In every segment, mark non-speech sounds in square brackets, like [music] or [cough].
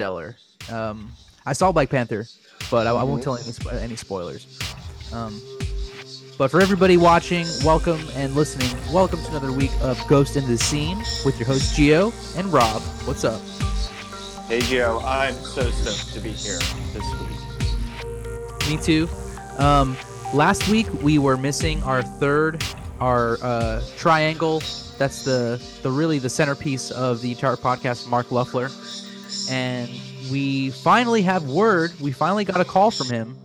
stellar. Um, I saw Black Panther, but I, I won't tell any, any spoilers. Um, but for everybody watching, welcome and listening, welcome to another week of Ghost in the Scene with your hosts Gio and Rob. What's up? Hey Gio, I'm so stoked to be here this week. Me too. Um, last week we were missing our third, our uh, triangle. That's the the really the centerpiece of the entire podcast, Mark Luffler, and we finally have word. We finally got a call from him.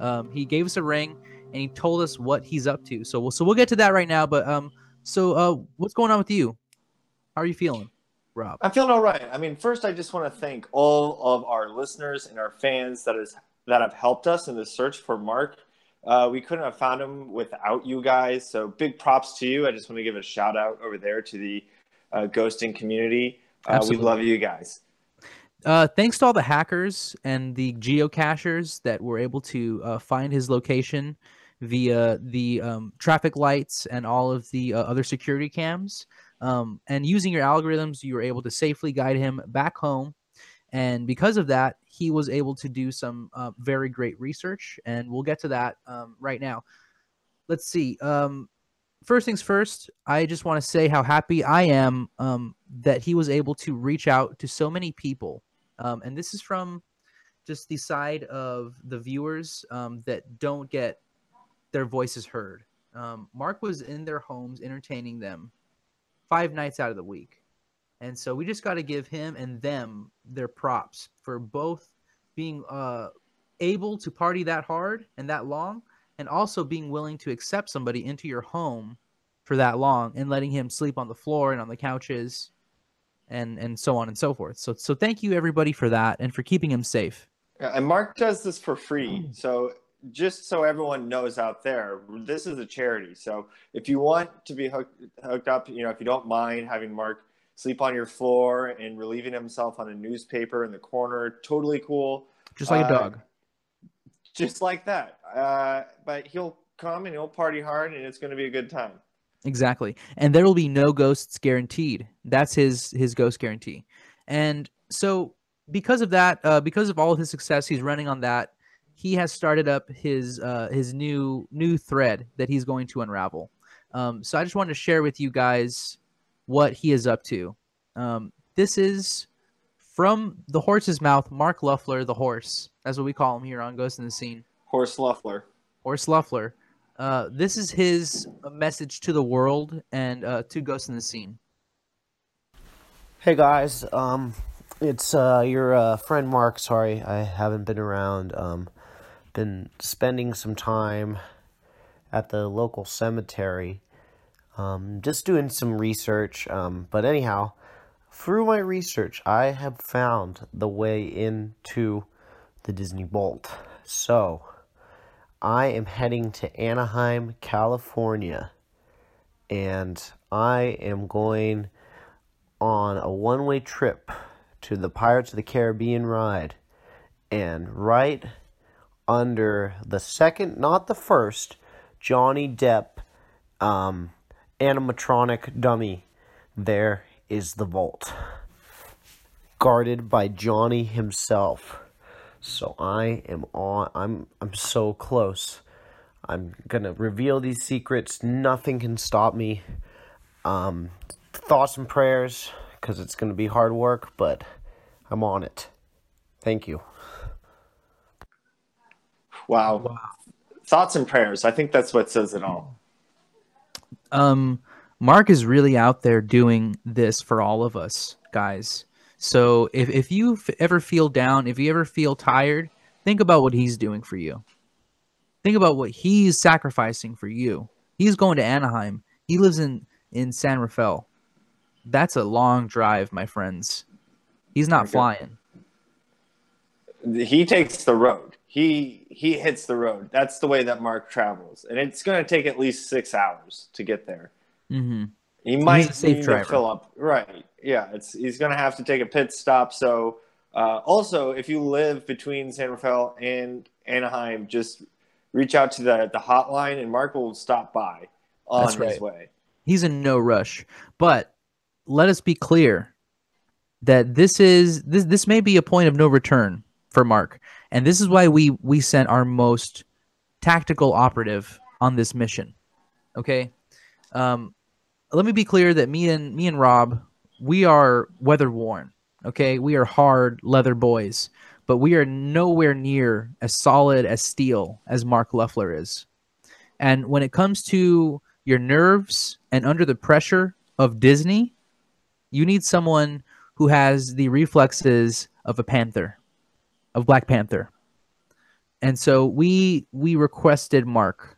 Um, he gave us a ring and he told us what he's up to. So we'll so we'll get to that right now. But um, so uh, what's going on with you? How are you feeling, Rob? I'm feeling all right. I mean, first, I just want to thank all of our listeners and our fans that is that have helped us in the search for Mark. Uh, we couldn't have found him without you guys. So big props to you. I just want to give a shout out over there to the uh, ghosting community. Uh, we love you guys. Uh, thanks to all the hackers and the geocachers that were able to uh, find his location via the um, traffic lights and all of the uh, other security cams. Um, and using your algorithms, you were able to safely guide him back home. And because of that, he was able to do some uh, very great research. And we'll get to that um, right now. Let's see. Um, first things first, I just want to say how happy I am um, that he was able to reach out to so many people. Um, and this is from just the side of the viewers um, that don't get their voices heard. Um, Mark was in their homes entertaining them five nights out of the week. And so we just got to give him and them their props for both being uh, able to party that hard and that long, and also being willing to accept somebody into your home for that long and letting him sleep on the floor and on the couches and and so on and so forth. So so thank you everybody for that and for keeping him safe. Yeah, And Mark does this for free. So just so everyone knows out there, this is a charity. So if you want to be hooked, hooked up, you know, if you don't mind having Mark sleep on your floor and relieving himself on a newspaper in the corner, totally cool. Just like a Uh, dog. Just like that. Uh, but he'll come and he'll party hard and it's going to be a good time. Exactly. And there will be no ghosts guaranteed. That's his his ghost guarantee. And so because of that, uh, because of all of his success, he's running on that. He has started up his uh, his new new thread that he's going to unravel. Um, so I just wanted to share with you guys what he is up to. Um, this is from the horse's mouth, Mark Luffler, the horse. That's what we call him here on Ghost in the Scene. Horse Luffler. Horse Luffler. Uh, this is his uh, message to the world and uh, to Ghost in the Scene. Hey guys, um, it's uh, your uh, friend Mark. Sorry, I haven't been around. Um, been spending some time at the local cemetery, um, just doing some research. Um, but anyhow, through my research, I have found the way into the Disney Vault. So, I am heading to Anaheim, California, and I am going on a one way trip to the Pirates of the Caribbean ride. And right under the second, not the first, Johnny Depp um, animatronic dummy, there is the vault. Guarded by Johnny himself. So I am on I'm I'm so close. I'm gonna reveal these secrets. Nothing can stop me. Um, thoughts and prayers because it's going to be hard work, but I'm on it. Thank you. Wow. Thoughts and prayers. I think that's what says it all. Um, Mark is really out there doing this for all of us, guys. So if, if you ever feel down, if you ever feel tired, think about what he's doing for you. Think about what he's sacrificing for you. He's going to Anaheim. He lives in, in San Rafael. That's a long drive, my friends. He's not flying. He takes the road. He he hits the road. That's the way that Mark travels, and it's going to take at least six hours to get there. hmm He might a safe need driver. to fill up. Right. Yeah. It's he's going to have to take a pit stop. So uh, also, if you live between San Rafael and Anaheim, just reach out to the the hotline, and Mark will stop by on That's his way. He's in no rush. But let us be clear. that this is this this may be a point of no return for Mark, and this is why we we sent our most tactical operative on this mission. Okay, um, let me be clear that me and me and Rob, we are weather worn. Okay, we are hard leather boys, but we are nowhere near as solid as steel as Mark Leffler is. And when it comes to your nerves and under the pressure of Disney, you need someone who has the reflexes of a panther, of Black Panther. And so we we requested Mark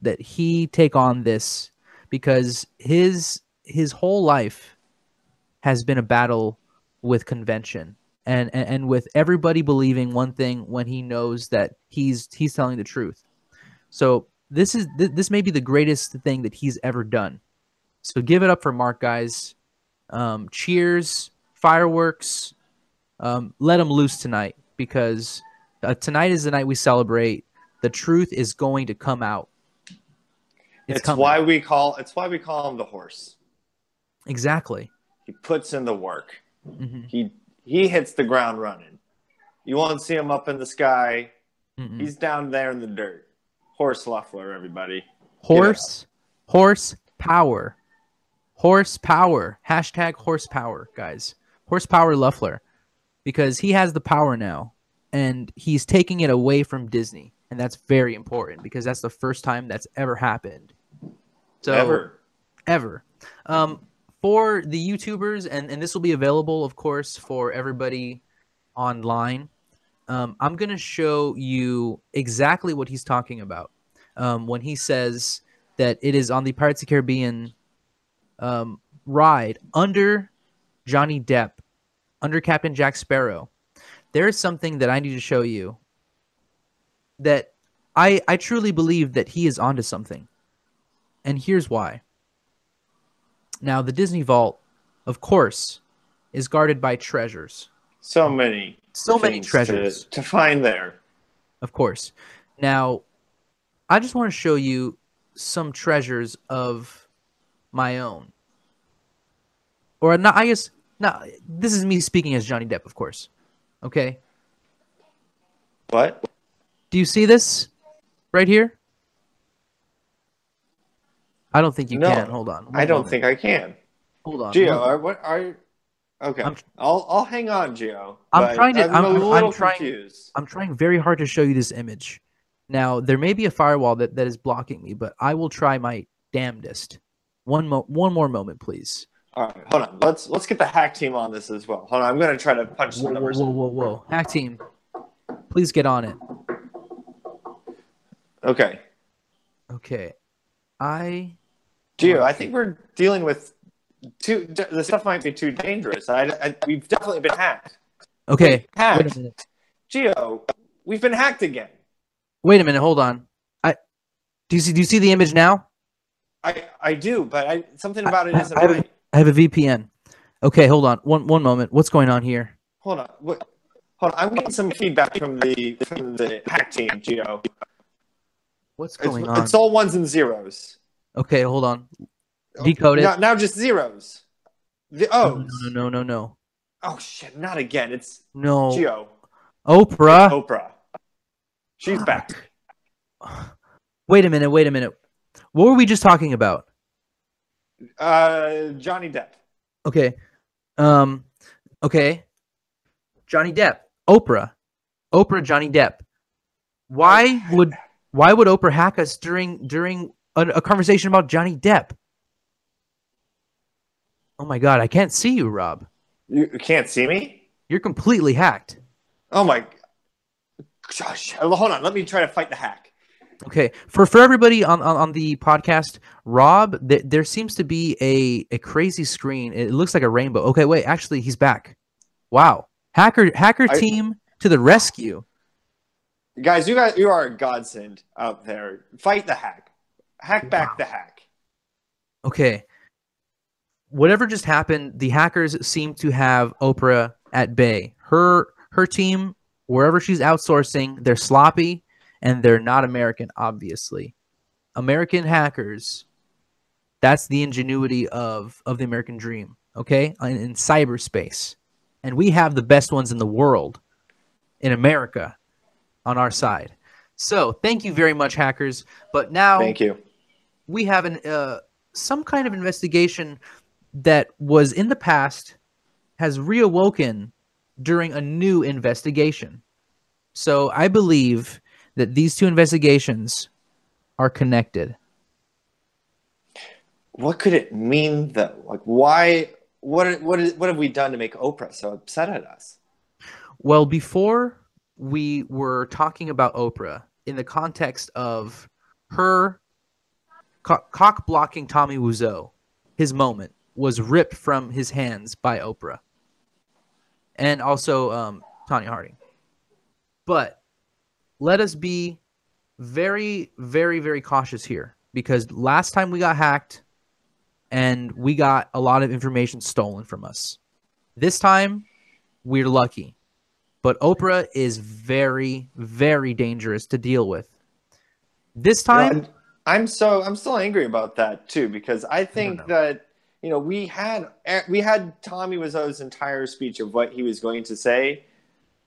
that he take on this because his his whole life has been a battle with convention and, and and with everybody believing one thing when he knows that he's he's telling the truth. So this is th- this may be the greatest thing that he's ever done. So give it up for Mark, guys. Um, cheers, fireworks. Um, let him loose tonight because uh, tonight is the night we celebrate. The truth is going to come out. It's, coming. why we call it's why we call him the horse. exactly. He puts in the work. Mhm. He he hits the ground running. You won't see him up in the sky. Mm-mm. He's down there in the dirt. Horse Luffler, everybody. Horse, horse power, horse power. Hashtag horsepower, guys. Horsepower Luffler, because he has the power now, and he's taking it away from Disney, and that's very important because that's the first time that's ever happened. So Ever. ever. Um, for the YouTubers, and, and this will be available, of course, for everybody online. Um, I'm going to show you exactly what he's talking about um, when he says that it is on the Pirates of the Caribbean um, ride under Johnny Depp, under Captain Jack Sparrow. There is something that I need to show you that I I truly believe that he is onto something. And here's why. Now, the Disney Vault, of course, is guarded by treasures. So many. So many things to- treasures. to find there. Of course. Now, I just want to show you some treasures of my own. Or not I guess no, this is me speaking as Johnny Depp, of course. Okay. What? Do you see this right here? I don't think you No, can. Hold on. I don't moment. think I can. Hold on. Gio, are, what are? Okay, I'm- I'll I'll hang on, Gio. I'm trying to- I'm, I'm- a I'm little trying- confused. I'm trying very hard to show you this image. Now, there may be a firewall that, that is blocking me, but I will try my damnedest. One mo- one more moment, please. All right, hold on. Let's let's get the hack team on this as well. Hold on, I'm gonna try to punch some Whoa, whoa, numbers. whoa, whoa, whoa. Hack team, please get on it. Okay, Okay. I Gio, I think we're dealing with too. The stuff might be too dangerous. I, I we've definitely been hacked. okay. Hacked. Gio. We've been hacked again. Wait a minute. Hold on. I do you see do you see the image now? I I do, but I something about it isn't I right. I have a VPN. Okay, hold on. One one moment. What's going on here? Hold on. What? Hold on. I'm getting some feedback from the from the hack team, Gio. What's It's, going on? it's all ones and zeros. Okay, hold on. Decode it. Now, now just zeros. The No, O's. no, no, no, no. Oh shit! Not again. It's No. Gio. Oprah. Oprah. She's back. Wait a minute, wait a minute. What were we just talking about? Uh, Johnny Depp. Okay. Um okay. Johnny Depp. Oprah. Oprah Johnny Depp. Why would why would Oprah hack us during during a, a conversation about Johnny Depp? Oh my god, I can't see you, Rob. You can't see me? You're completely hacked. Oh my. Gosh. Hold on. Let me try to fight the hack. Okay, for for everybody on on, on the podcast, Rob, th- there seems to be a a crazy screen. It looks like a rainbow. Okay, wait, actually, he's back. Wow, hacker hacker I- team to the rescue. Guys, you guys, you are a godsend out there. Fight the hack. Hack back the hack. Okay, whatever just happened, the hackers seem to have Oprah at bay. Her her team, wherever she's outsourcing, they're sloppy and they're not American. Obviously, American hackers. That's the ingenuity of of the American dream. Okay, in, in cyberspace. and we have the best ones in the world, in America, on our side. So thank you very much, hackers. But now Thank you. we have an uh, some kind of investigation that was in the past has reawoken during a new investigation. So I believe that these two investigations are connected. What could it mean though? Like, why? What? What? Is, what have we done to make Oprah so upset at us? Well, before we were talking about Oprah in the context of her co- cock blocking Tommy Wiseau, his moment was ripped from his hands by Oprah, and also um, Harding. But let us be very, very, very cautious here because last time we got hacked and we got a lot of information stolen from us. This time, we're lucky. But Oprah is very, very dangerous to deal with. This time, I'm so I'm still angry about that too because I think know. that you know we had eh, we had Tommy Wiseau's entire speech of what he was going to say,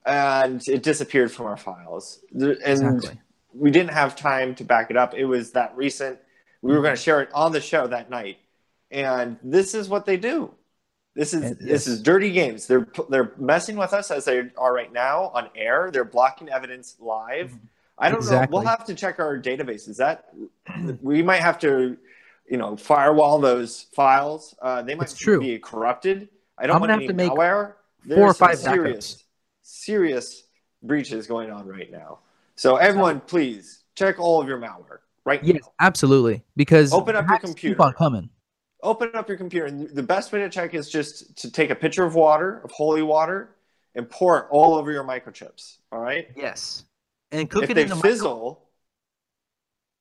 and it disappeared from our files. And exactly. we didn't have time to back it up. It was that recent. We were mm-hmm. going to share it on the show that night, and this is what they do. This is And- this is dirty games. They're they're messing with us as they are right now on air. They're blocking evidence live. Mm-hmm. I don't know. We'll have to check our database. Is that we might have to, you know, firewall those files. Uh, they might be corrupted. I don't I'm want gonna have any to make malware. There's four or five serious, serious breaches going on right now. So everyone, please check all of your malware right Yes, now. absolutely. Because Open up your computer. Keep on coming. Open up your computer, and the best way to check is just to take a picture of water, of holy water, and pour it all over your microchips. All right. Yes, and cook if it they in the fizzle,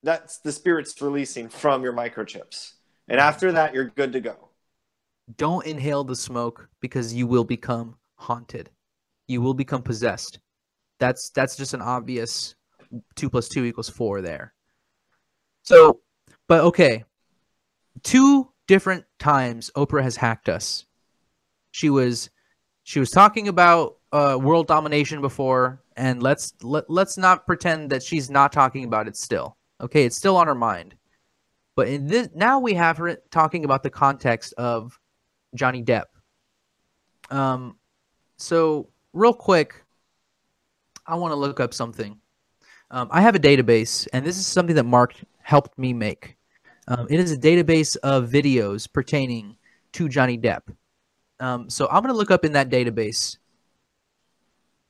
that's the spirits releasing from your microchips. And after that, you're good to go. don't inhale the smoke because you will become haunted. You will become possessed. That's that's just an obvious two plus two equals four there. So, but okay, two different times Oprah has hacked us. She was she was talking about uh, world domination before, and let's let, let's not pretend that she's not talking about it still. Okay, it's still on her mind. But in this now we have her talking about the context of Johnny Depp. Um, so real quick, I want to look up something. Um, I have a database, and this is something that Mark helped me make. Um, it is a database of videos pertaining to Johnny Depp. Um, so I'm going to look up in that database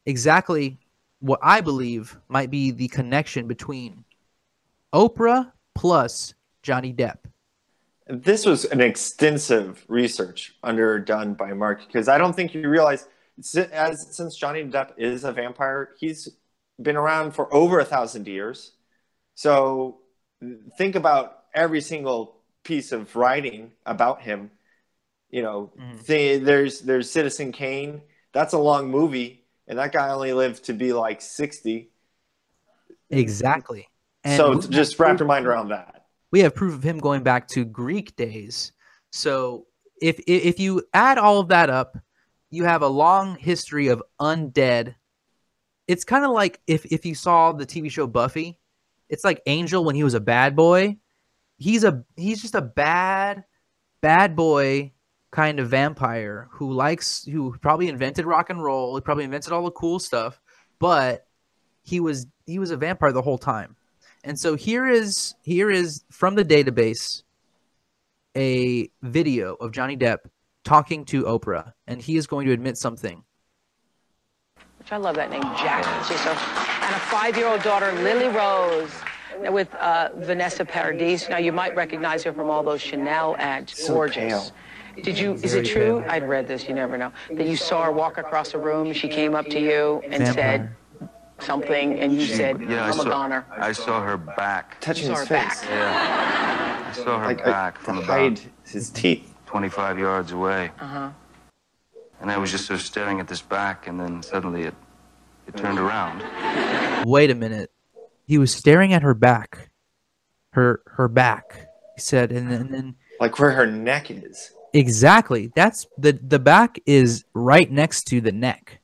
exactly what I believe might be the connection between Oprah plus Johnny Depp. This was an extensive research underdone by Mark because I don't think you realize as since Johnny Depp is a vampire, he's been around for over a thousand years. So think about every single piece of writing about him. You know, Mhm. th- there's there's Citizen Kane. That's a long movie, and that guy only lived to be like sixty. Exactly. And so we- just wrap your mind around that. we have proof of him going back to Greek days. So if if if you add all of that up, you have a long history of undead. It's kind of like if if you saw the TV show Buffy, it's like Angel when he was a bad boy. He's a he's just a bad bad boy kind of vampire who likes who probably invented rock and roll, he probably invented all the cool stuff, but he was he was a vampire the whole time. And so here is here is from the database a video of Johnny Depp talking to Oprah, and he is going to admit something. Which I love that name, Jack. And a five-year-old daughter, Lily Rose, with uh, Vanessa Paradis. Now you might recognize her from all those Chanel ads. So Gorgeous. pale. Did you? Is it true? pale. I'd read this. You never know. That you saw her walk across a room. She came up to you and said something, and you said, Yeah, I "I'm a saw, goner." I saw her back. Touching his her face, back. Yeah. I saw her like back from to about hide his teeth. 25 yards away. Uh huh. And I was just sort of staring at this back, and then suddenly it, it turned around. Wait a minute. He was staring at her back. Her her back. He said, and then, and then like where her neck is. Exactly. That's the the back is right next to the neck.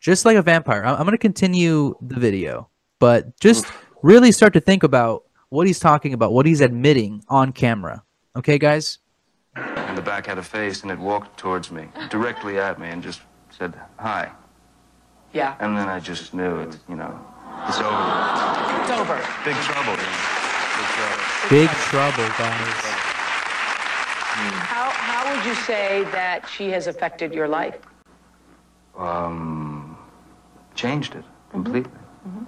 Just like a vampire. I- I'm going to continue the video, but just really start to think about what he's talking about, what he's admitting on camera. Okay, guys? And the back had a face, and it walked towards me, directly at me, and just said, hi. Yeah, And then I just knew it, you know, it's over. it's over. Big trouble. Big trouble. Big trouble, guys. How, how would you say that she has affected your life? Um, changed it completely.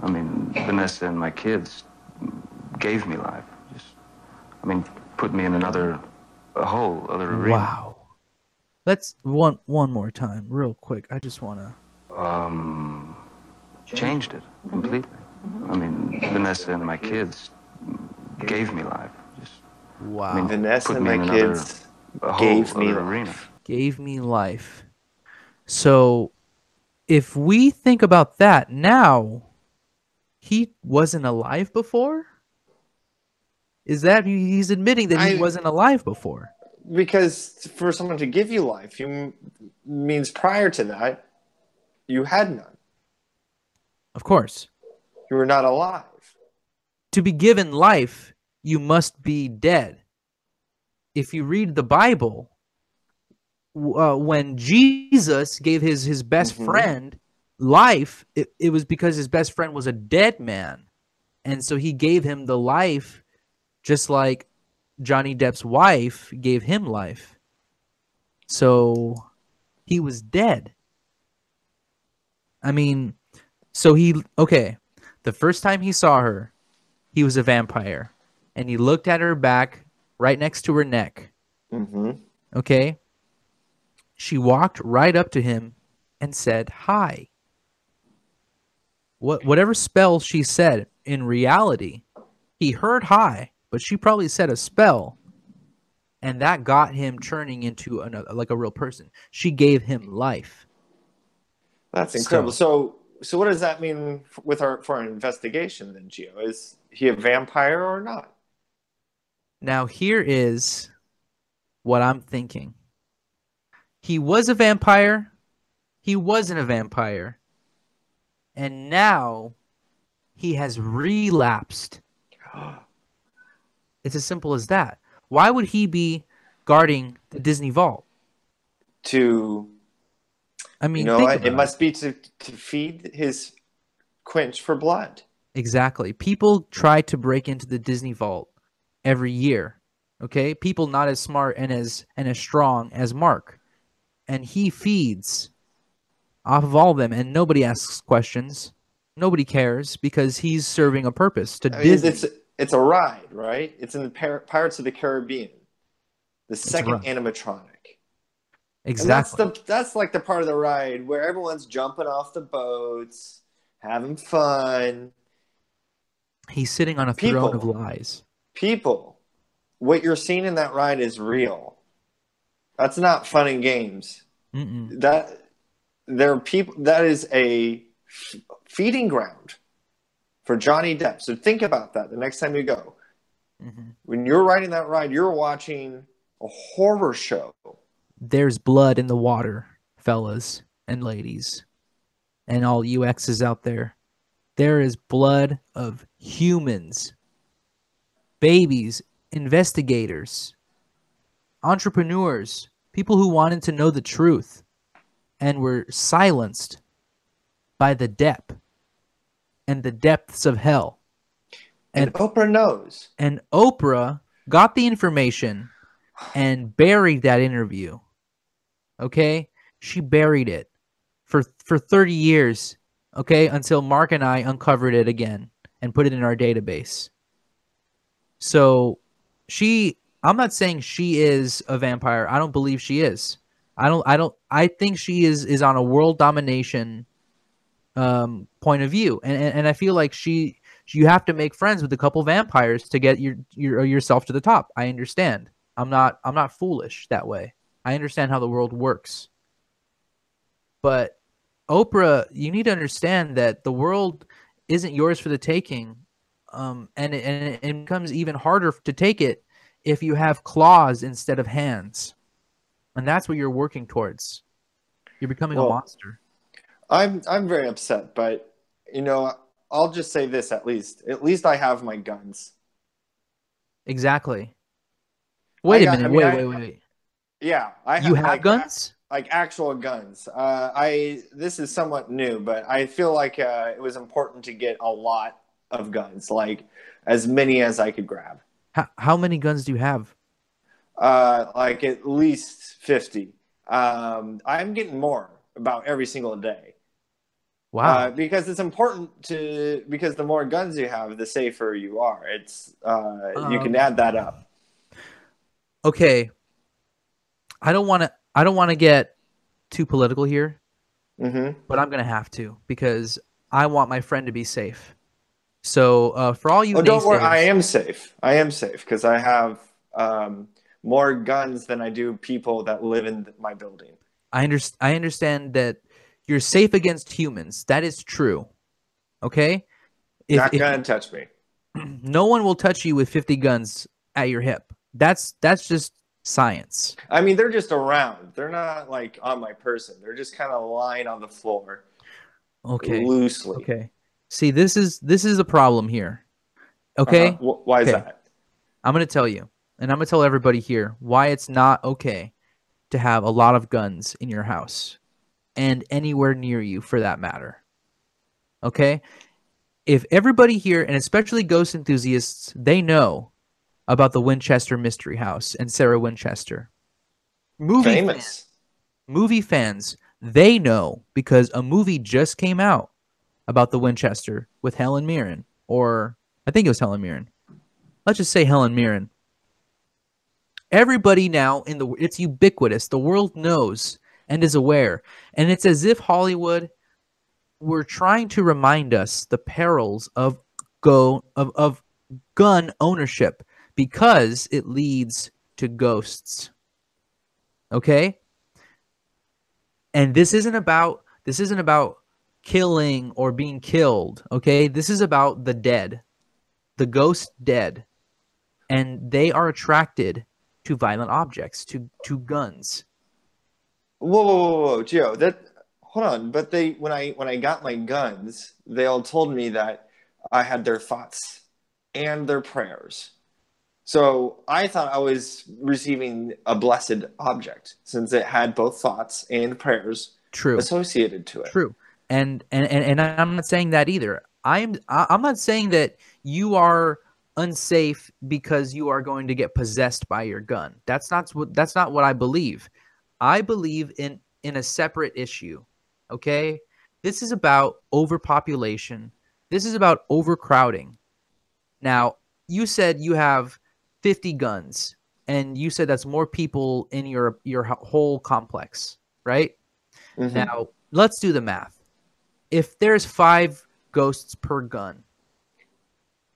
I mean, Vanessa and my kids gave me life. Just, I mean, put me in another, a whole other arena. Wow. Let's one one more time, real quick. I just want to Um, changed it completely. I mean, Vanessa and my kids gave me life. Just, Wow. I mean, Vanessa and my in another, kids gave me life. arena. gave me life. So if we think about that now, he wasn't alive before? Is that he's admitting that he I- wasn't alive before? Because for someone to give you life, you means prior to that, you had none. Of course. You were not alive. To be given life, you must be dead. If you read the Bible, uh, when Jesus gave his his best Mhm. friend life, it, it was because his best friend was a dead man, and so he gave him the life, just like Johnny Depp's wife gave him life. So he was dead. I mean, so he okay. The first time he saw her, he was a vampire, and he looked at her back, right next to her neck. hmm Okay. She walked right up to him and said, Hi. What whatever spell she said, in reality, he heard hi, but she probably said a spell. And that got him turning into another like a real person. She gave him life. That's incredible. So, so what does that mean with our for our investigation then, Gio Is he a vampire or not? Now here is what I'm thinking. He was a vampire. He wasn't a vampire. And now he has relapsed. [gasps] It's as simple as that. Why would he be guarding the Disney Vault? To I mean, you know, about it must be to to feed his quench for blood. Exactly. People try to break into the Disney Vault every year. Okay? People not as smart and as and as strong as Mark. And he feeds off of all of them and nobody asks questions. Nobody cares because he's serving a purpose to I mean, Disney. it's it's a ride, right? It's in the Pirates of the Caribbean, the second animatronic. Exactly. And that's the that's like the part of the ride where everyone's jumping off the boats, having fun. he's sitting on a throne of lies. People, what you're seeing in that ride is real. That's not fun and games. Mm-mm. That there are people. That is a f- feeding ground for Johnny Depp. So think about that the next time you go. Mhm. When you're riding that ride, you're watching a horror show. There's blood in the water, fellas and ladies, and all UXs out there. There is blood of humans, babies, investigators, entrepreneurs, people who wanted to know the truth and were silenced by the depth and the depths of hell. And, And- Oprah knows. And Oprah got the information and buried that interview. Okay? She buried it for for 30 years, okay, until Mark and I uncovered it again and put it in our database. So, she I'm not saying she is a vampire. I don't believe she is. I don't I don't I think she is is on a world domination um point of view. And and, and I feel like she you have to make friends with a couple vampires to get your, your yourself to the top. I understand. I'm not I'm not foolish that way. I understand how the world works. But Oprah, you need to understand that the world isn't yours for the taking. Um, and it, and it becomes even harder to take it if you have claws instead of hands. and that's what you're working towards. You're becoming Well- a monster. I'm I'm very upset, but you know, I'll just say this at least. At least I have my guns. Exactly. Wait a got- I minute. mean, wait, I- wait, wait. Yeah, I You have like, guns? like actual guns. Uh, I this is somewhat new, but I feel like uh, it was important to get a lot of guns, like as many as I could grab. How, how many guns do you have? Uh, like at least fifty. Um, I'm getting more about every single day. Wow. Uh, because it's important to because the more guns you have, the safer you are. It's uh, you can Um, add that up. okay. I don't want to. I don't want to get too political here, hmm but I'm gonna have to because I want my friend to be safe. So uh, for all you Oh, don't worry, I am safe. I am safe because I have um, more guns than I do people that live in my building. I understand. I understand that you're safe against humans. That is true. Okay. If, Not if- gonna touch me. [clears throat] no one will touch you with 50 guns at your hip. That's that's just science. I mean, they're just around. They're not like on my person. They're just kind of lying on the floor Okay. loosely. Okay. See, this is this is a problem here. Okay? Uh-huh. Wh- Why is Okay. that? I'm going to tell you. And I'm going to tell everybody here why it's not okay to have a lot of guns in your house and anywhere near you for that matter. Okay? If everybody here and especially ghost enthusiasts, they know about the Winchester Mystery House and Sarah Winchester. Movie fans, movie fans, they know because a movie just came out about the Winchester with Helen Mirren, or I think it was Helen Mirren. Let's just say Helen Mirren. Everybody now in the it's ubiquitous. The world knows and is aware, and it's as if Hollywood were trying to remind us the perils of go of, of gun ownership because it leads to ghosts. Okay? And this isn't about this isn't about killing or being killed, okay? This is about the dead. The ghost dead. And they are attracted to violent objects, to to guns. Whoa, whoa, whoa, whoa, Gio. That hold on. But they when I when I got my guns, they all told me that I had their thoughts and their prayers. So I thought I was receiving a blessed object since it had both thoughts and prayers True. associated to it. True. And and and, and I'm not saying that either. I'm I'm not saying that you are unsafe because you are going to get possessed by your gun. That's not what that's not what I believe. I believe in in a separate issue. Okay? This is about overpopulation. This is about overcrowding. Now, you said you have 50 guns and you said that's more people in your your whole complex, right? Mhm. Now, let's do the math. If there's 5 ghosts per gun,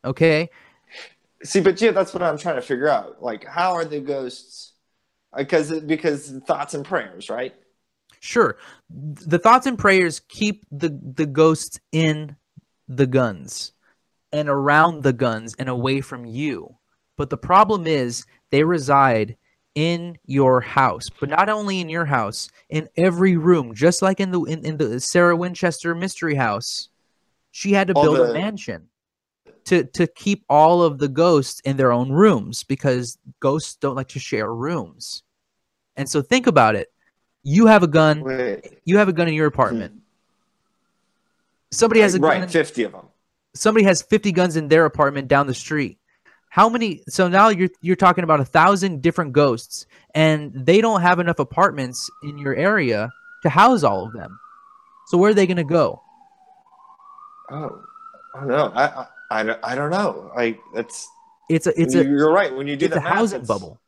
okay? See, but yeah that's what I'm trying to figure out. Like, how are the ghosts? Because because thoughts and prayers, right? Sure. The thoughts and prayers keep the the ghosts in the guns and around the guns and away from you. But the problem is they reside in your house, but not only in your house, in every room, just like in the in, in the Sarah Winchester mystery house. She had to All build a mansion to to keep all of the ghosts in their own rooms because ghosts don't like to share rooms. And so think about it. You have a gun Wait, you have a gun in your apartment. Hmm. Somebody has a gun. right, fifty of them. somebody has 50 guns in their apartment down the street. How many? So now you're you're talking about a thousand different ghosts, and they don't have enough apartments in your area to house all of them. So where are they going to go? Oh, I don't know. I, I, I, don't, know. Like that's It's a it's a you're right. When you do the math, housing bubble.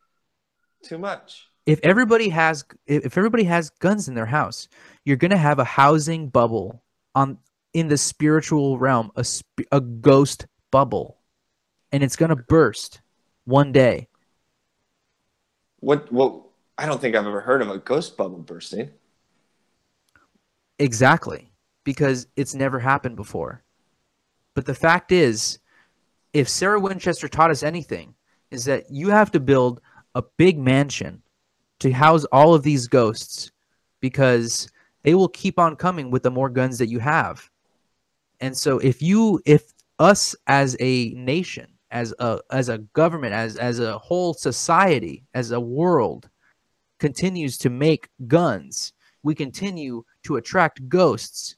Too much. If everybody has if if everybody has guns in their house, you're going to have a housing bubble on in the spiritual realm, a sp- a ghost bubble, and it's going to burst one day. What? What? I don't think I've ever heard of a ghost bubble bursting. Exactly. Because it's never happened before. But the fact is, if Sarah Winchester taught us anything, is that you have to build a big mansion to house all of these ghosts because they will keep on coming with the more guns that you have. And so if you if us as a nation, as a as a government, as as a whole society, as a world continues to make guns, we continue to attract ghosts.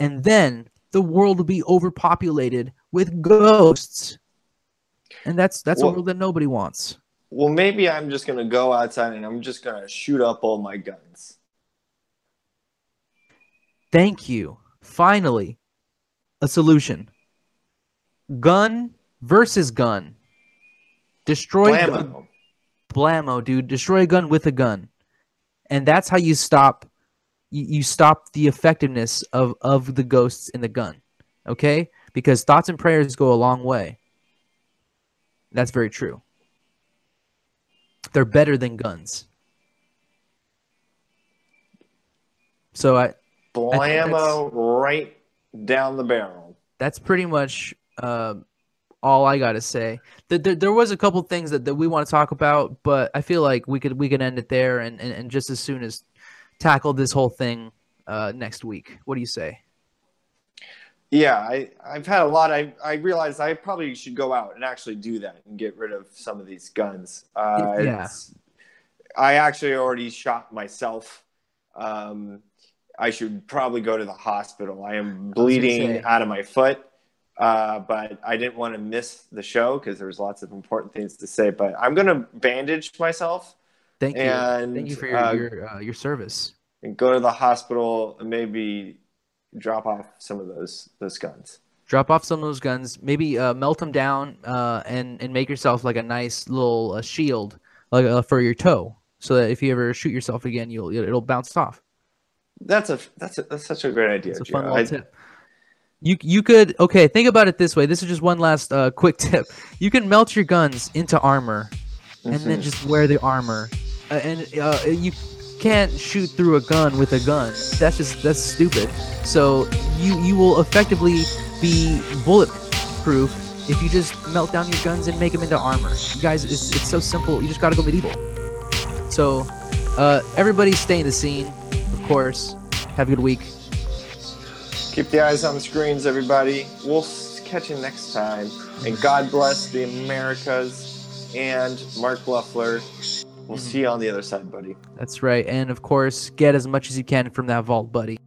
And then the world will be overpopulated with ghosts. And that's that's Well- a world that nobody wants. Well, maybe I'm just gonna go outside and I'm just gonna shoot up all my guns. Thank you. Finally, a solution. Gun versus gun. Destroy gun. Blammo. blammo, dude. Destroy a gun with a gun, and that's how you stop. You, you stop the effectiveness of of the ghosts in the gun. Okay, because thoughts and prayers go a long way. That's very true. They're better than guns. So I, Blammo right down the barrel. that's pretty much uh, all I gotta say. Th- There, there was a couple things that, that we want to talk about, but I feel like we could we could end it there and, and, and just as soon as tackle this whole thing uh, next week. What do you say? Yeah, I, I've had a lot. I, I realized I probably should go out and actually do that and get rid of some of these guns. Uh, Yeah. I actually already shot myself. Um, I should probably go to the hospital. I am bleeding say. out of my foot, uh, but I didn't want to miss the show because there was lots of important things to say. But I'm going to bandage myself Thank you. Thank you for your uh, your, uh, your service. and go to the hospital and maybe drop off some of those those guns. Drop off some of those guns. Maybe uh, melt them down uh, and and make yourself like a nice little uh, shield like uh, for your toe, so that if you ever shoot yourself again, you'll it'll bounce off. That's a that's a, that's such a great idea. It's a fun little I- tip. You you could okay think about it this way. This is just one last uh, quick [laughs] tip. You can melt your guns into armor, and then Mhm. just wear the armor, uh, and uh, you can't shoot through a gun with a gun. That's just that's stupid. So you you will effectively be bulletproof if you just melt down your guns and make them into armor. You guys, it's it's so simple. You just gotta go medieval. So uh, everybody stay in the scene, of course. Have a good week. Keep the eyes on the screens, everybody. We'll catch you next time. And God bless the Americas and Mark Bluffler. We'll mm-hmm. see you on the other side, buddy. That's right. And of course, get as much as you can from that vault, buddy.